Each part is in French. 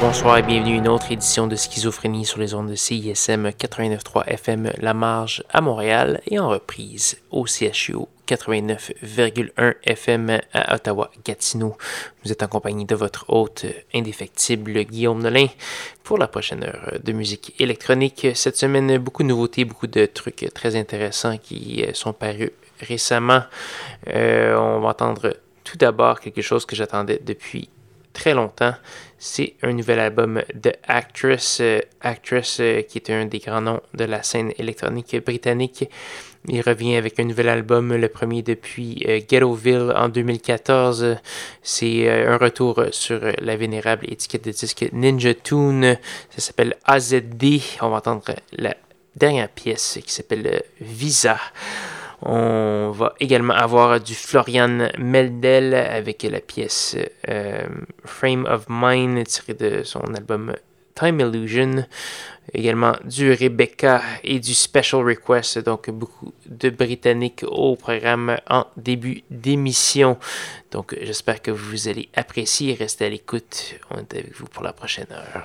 bonsoir et bienvenue à une autre édition de Schizophrénie sur les ondes de CISM 89.3 FM La Marge à Montréal et en reprise au CHU 89,1 FM à Ottawa-Gatineau. Vous êtes en compagnie de votre hôte indéfectible Guillaume Nolin pour la prochaine heure de musique électronique. Cette semaine, beaucoup de nouveautés, beaucoup de trucs très intéressants qui sont parus récemment. Euh, on va entendre tout d'abord quelque chose que j'attendais depuis très longtemps. C'est un nouvel album de Actress, euh, Actress euh, qui est un des grands noms de la scène électronique britannique. Il revient avec un nouvel album, le premier depuis euh, Ghettoville en 2014. C'est un retour sur la vénérable étiquette de disque Ninja Tune. Ça s'appelle AZD. On va entendre la dernière pièce qui s'appelle Visa. On va également avoir du Florian Meldel avec la pièce euh, Frame of Mind tirée de son album Time Illusion. Également du Rebecca et du Special Request, donc beaucoup de Britanniques au programme en début d'émission. Donc j'espère que vous allez apprécier. Restez à l'écoute. On est avec vous pour la prochaine heure.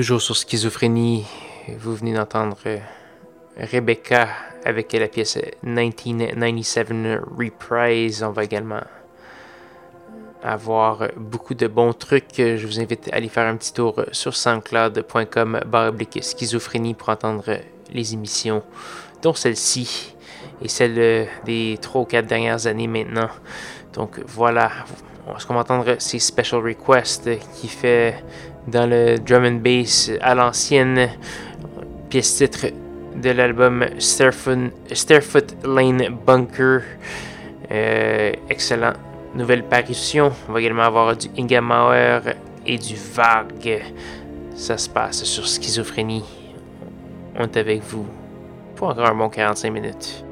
Toujours sur schizophrénie, vous venez d'entendre euh, Rebecca avec la pièce 1997 Reprise. On va également avoir beaucoup de bons trucs. Je vous invite à aller faire un petit tour sur soundcloud.com schizophrénie pour entendre les émissions, dont celle-ci et celle des 3 ou 4 dernières années maintenant. Donc voilà, ce qu'on va entendre, c'est Special Request qui fait dans le drum and bass à l'ancienne, pièce titre de l'album Stairfoot, Lane Bunker. Euh, excellent. Nouvelle parution. On va également avoir du Inga Mauer et du Vague. Ça se passe sur Schizophrénie. On est avec vous pour encore un bon 45 minutes.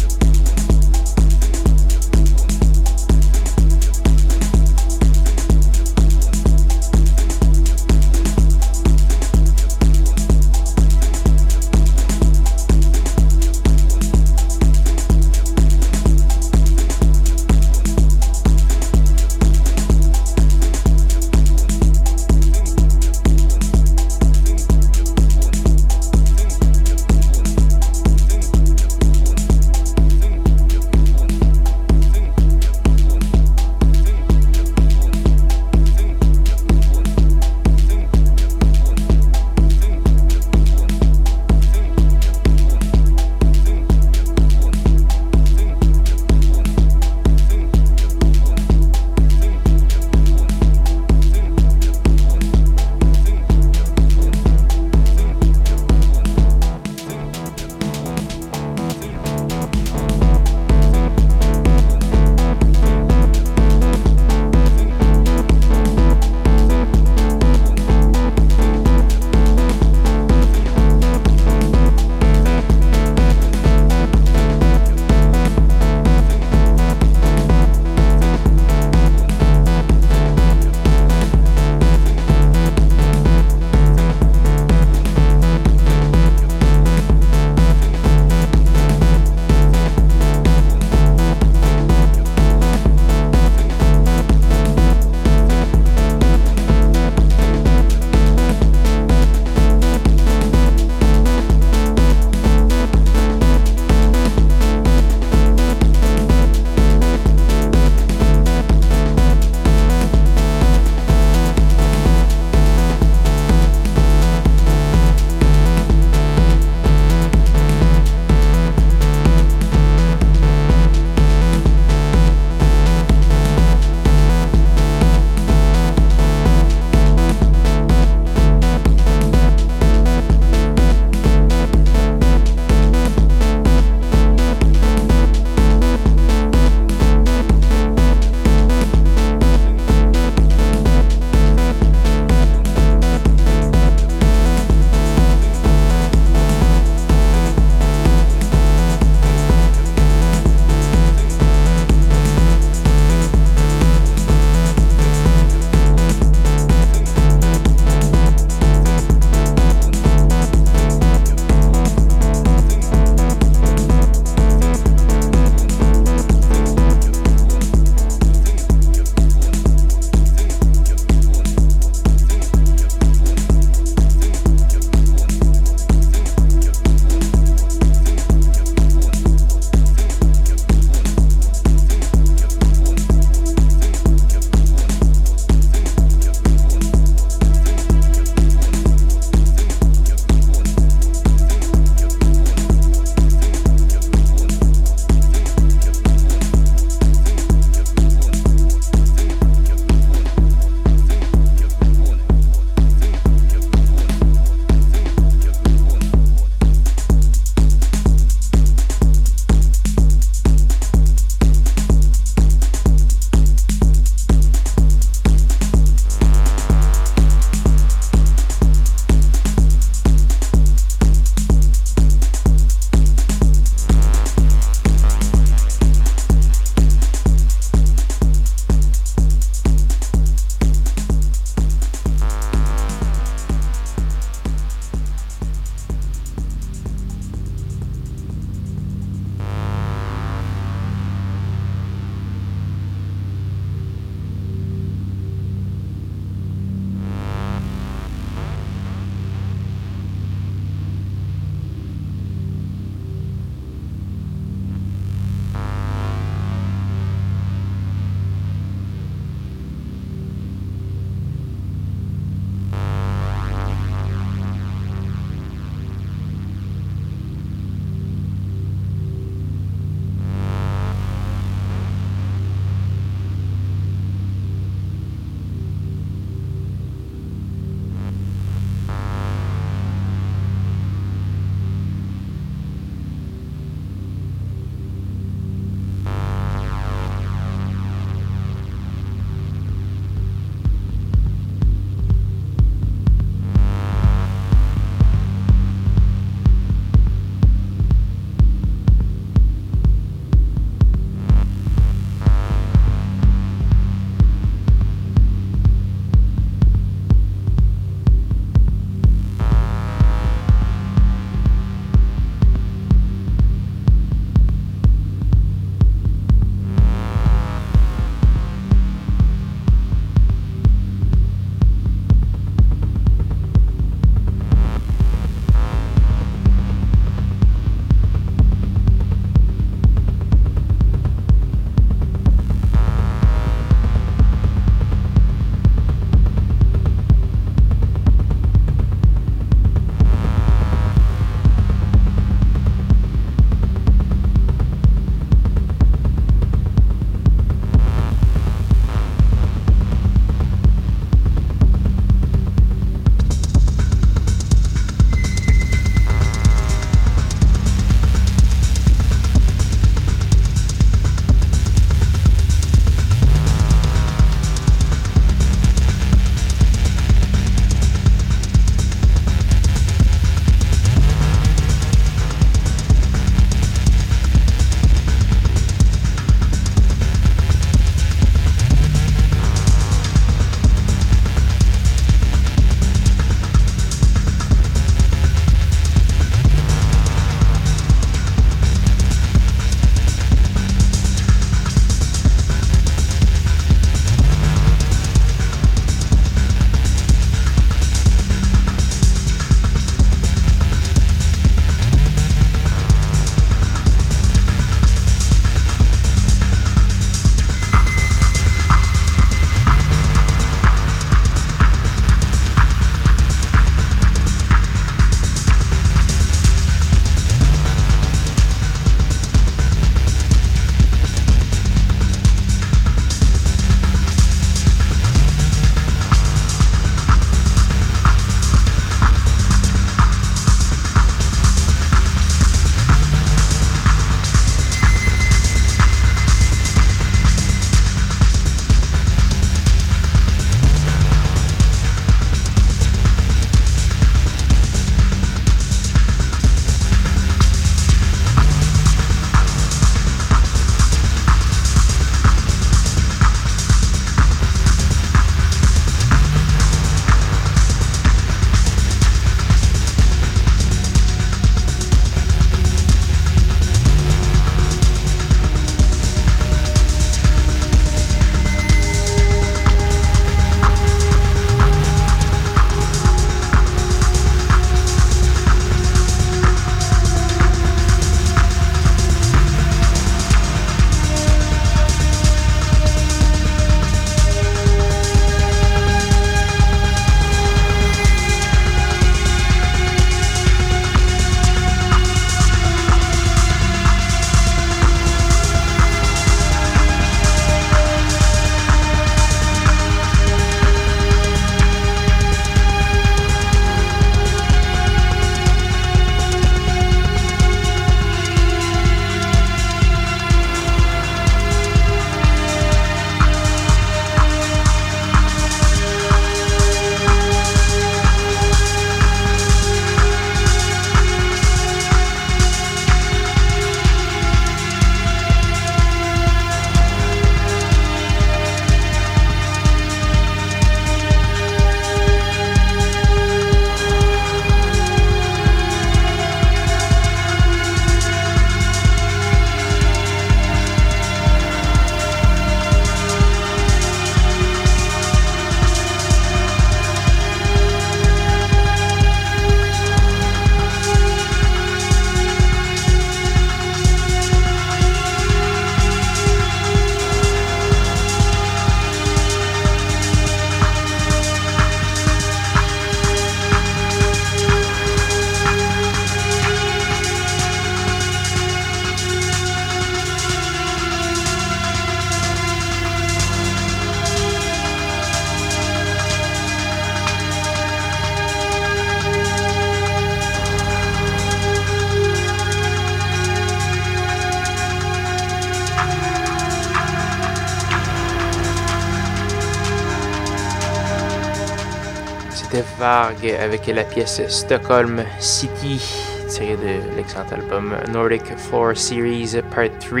Avec la pièce Stockholm City, tirée de l'excellent album Nordic Floor Series Part 3,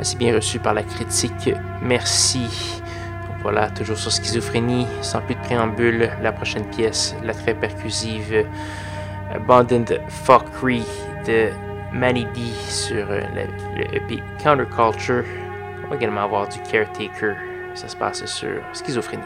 assez bien reçu par la critique. Merci. voilà, toujours sur schizophrénie, sans plus de préambule, la prochaine pièce, la très percussive Abandoned Fuckery de Manny D sur le EP Counterculture. On va également avoir du Caretaker. Ça se passe sur schizophrénie.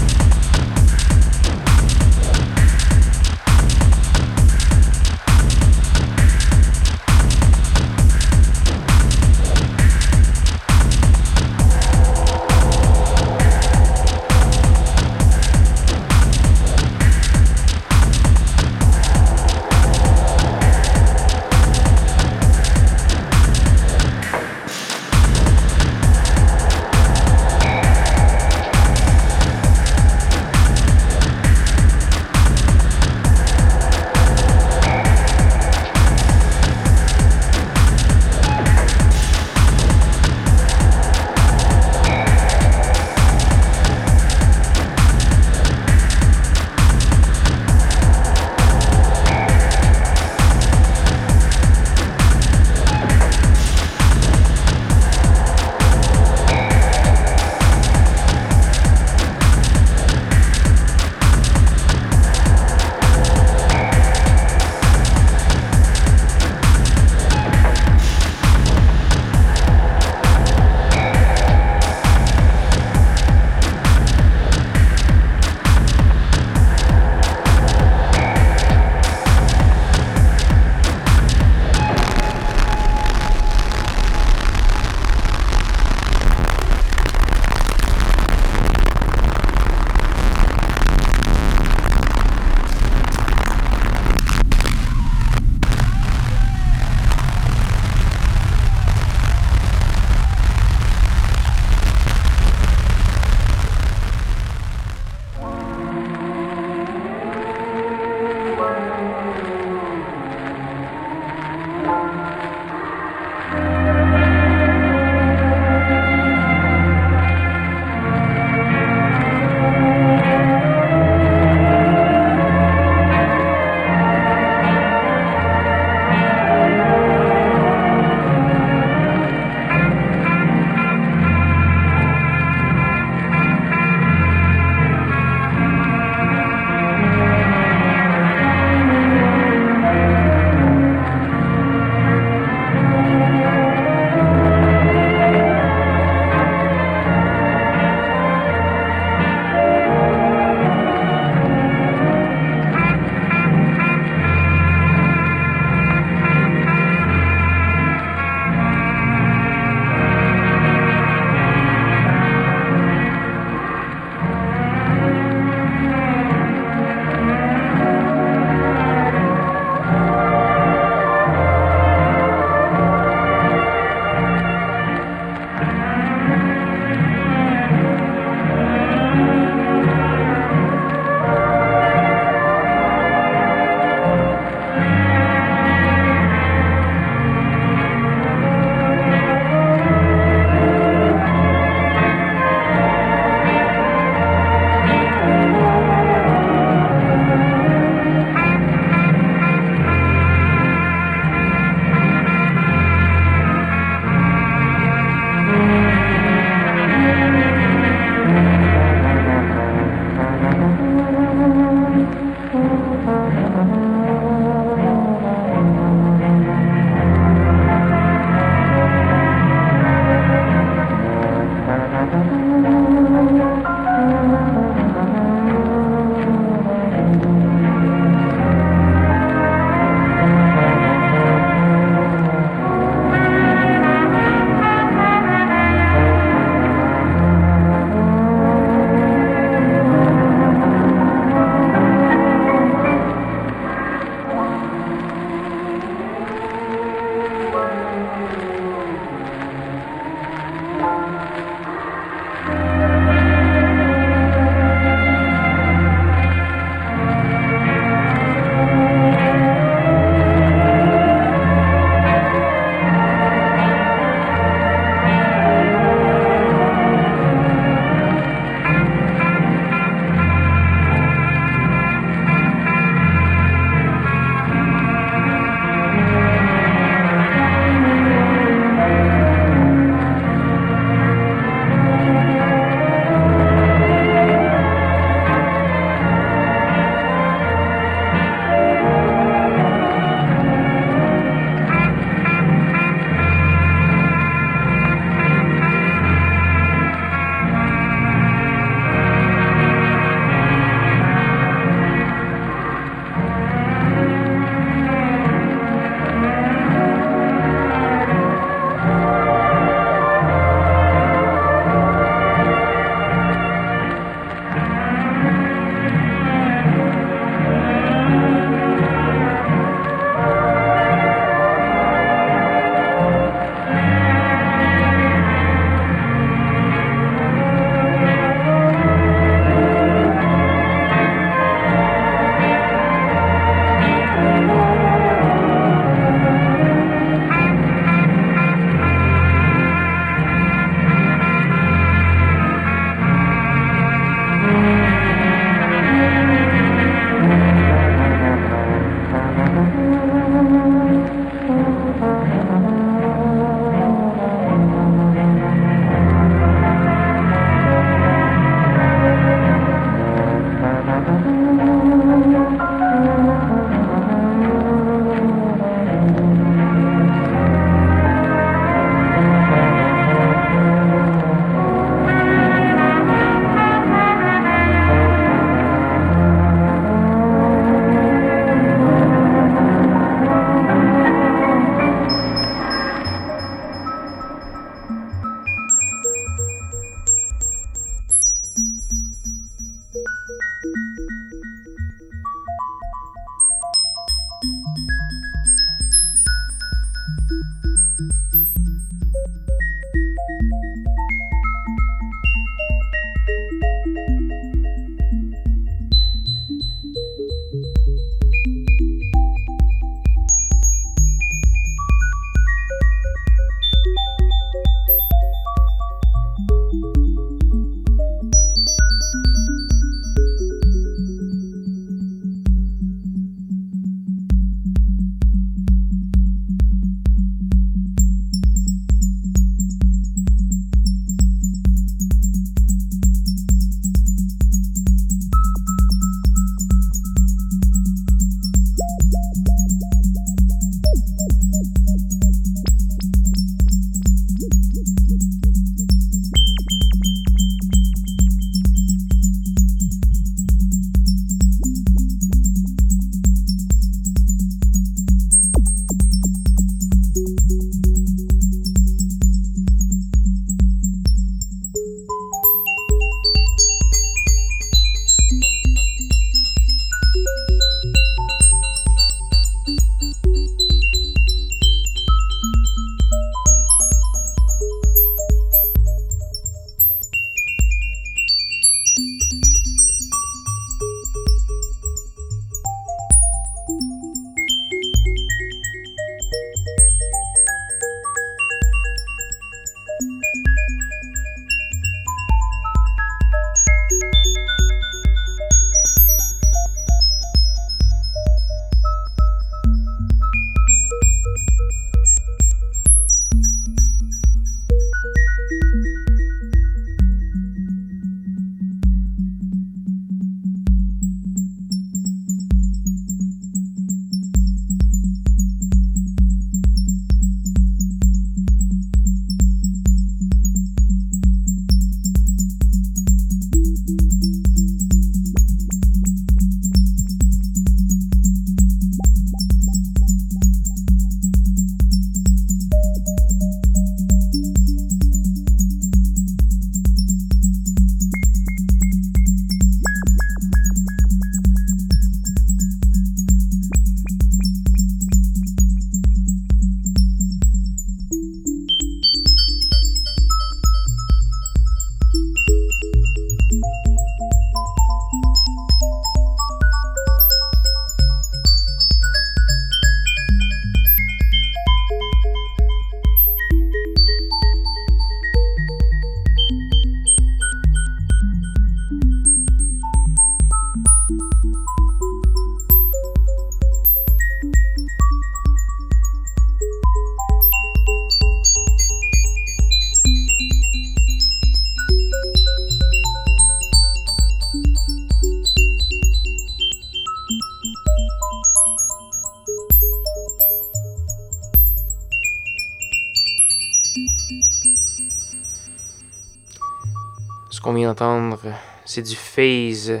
C'est du Phase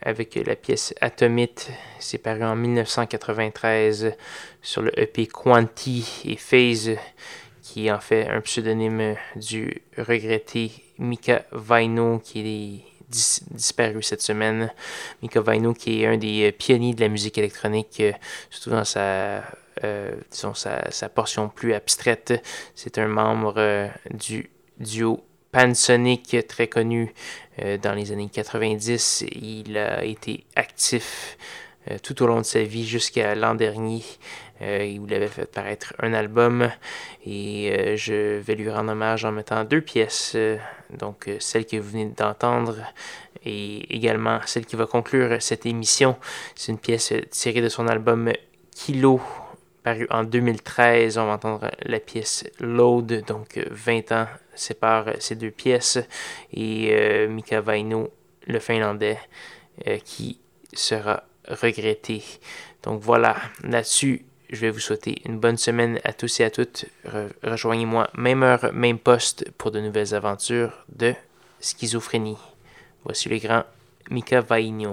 avec la pièce Atomite. C'est paru en 1993 sur le EP Quanti et Phase, qui en fait un pseudonyme du regretté Mika Vaino, qui est disparu cette semaine. Mika Vaino, qui est un des pionniers de la musique électronique, surtout dans sa euh, sa, portion plus abstraite. C'est un membre euh, du duo Pansonic très connu euh, dans les années 90. Il a été actif tout au long de sa vie jusqu'à l'an dernier. il avait fait paraître un album et je vais lui rendre hommage en mettant deux pièces. donc celle que vous venez d'entendre et également celle qui va conclure cette émission. C'est une pièce tirée de son album Kilo paru en 2013. On va entendre la pièce Load, donc 20 ans sépare ces deux pièces. Et euh, Mika Vaino, le finlandais, euh, qui sera regretté. Donc voilà, là-dessus, je vais vous souhaiter une bonne semaine à tous et à toutes. Rejoignez-moi même heure, même poste pour de nouvelles aventures de schizophrénie. Voici le grand Mika Vaino.